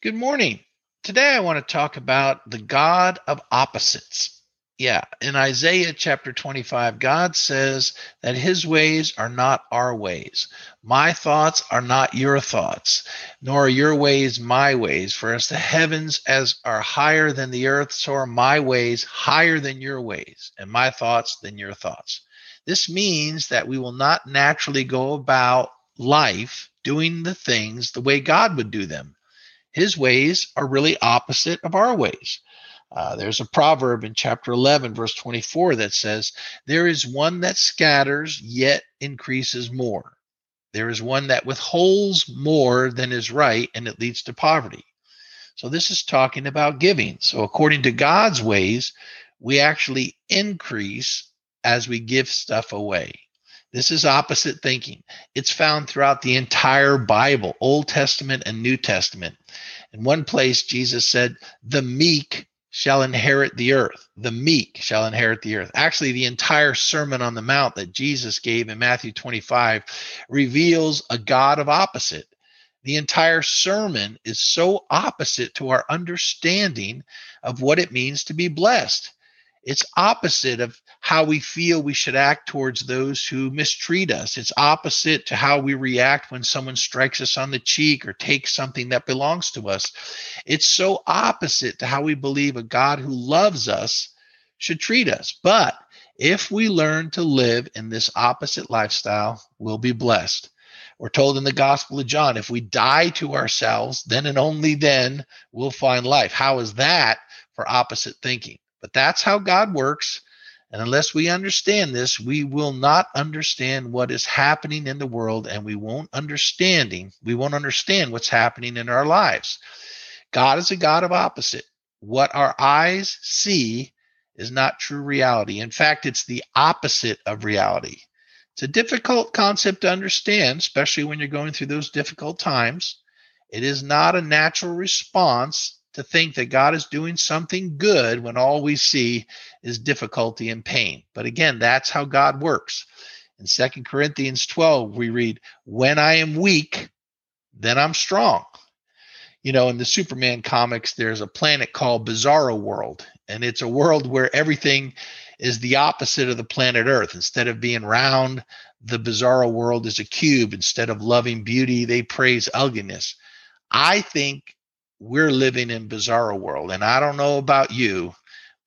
Good morning. Today I want to talk about the God of opposites. Yeah, in Isaiah chapter 25, God says that his ways are not our ways. My thoughts are not your thoughts, nor are your ways my ways. For as the heavens as are higher than the earth, so are my ways higher than your ways, and my thoughts than your thoughts. This means that we will not naturally go about life doing the things the way God would do them his ways are really opposite of our ways. Uh, there's a proverb in chapter 11, verse 24 that says, There is one that scatters, yet increases more. There is one that withholds more than is right, and it leads to poverty. So, this is talking about giving. So, according to God's ways, we actually increase as we give stuff away. This is opposite thinking. It's found throughout the entire Bible, Old Testament and New Testament. In one place, Jesus said, The meek shall inherit the earth. The meek shall inherit the earth. Actually, the entire Sermon on the Mount that Jesus gave in Matthew 25 reveals a God of opposite. The entire sermon is so opposite to our understanding of what it means to be blessed. It's opposite of how we feel we should act towards those who mistreat us. It's opposite to how we react when someone strikes us on the cheek or takes something that belongs to us. It's so opposite to how we believe a God who loves us should treat us. But if we learn to live in this opposite lifestyle, we'll be blessed. We're told in the Gospel of John if we die to ourselves, then and only then we'll find life. How is that for opposite thinking? But that's how God works. And unless we understand this, we will not understand what is happening in the world and we won't understanding, we won't understand what's happening in our lives. God is a God of opposite. What our eyes see is not true reality. In fact, it's the opposite of reality. It's a difficult concept to understand, especially when you're going through those difficult times. It is not a natural response to think that God is doing something good when all we see is difficulty and pain. But again, that's how God works. In Second Corinthians 12, we read, When I am weak, then I'm strong. You know, in the Superman comics, there's a planet called Bizarro World, and it's a world where everything is the opposite of the planet Earth. Instead of being round, the Bizarro World is a cube. Instead of loving beauty, they praise ugliness. I think we're living in bizarro world and i don't know about you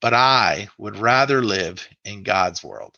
but i would rather live in god's world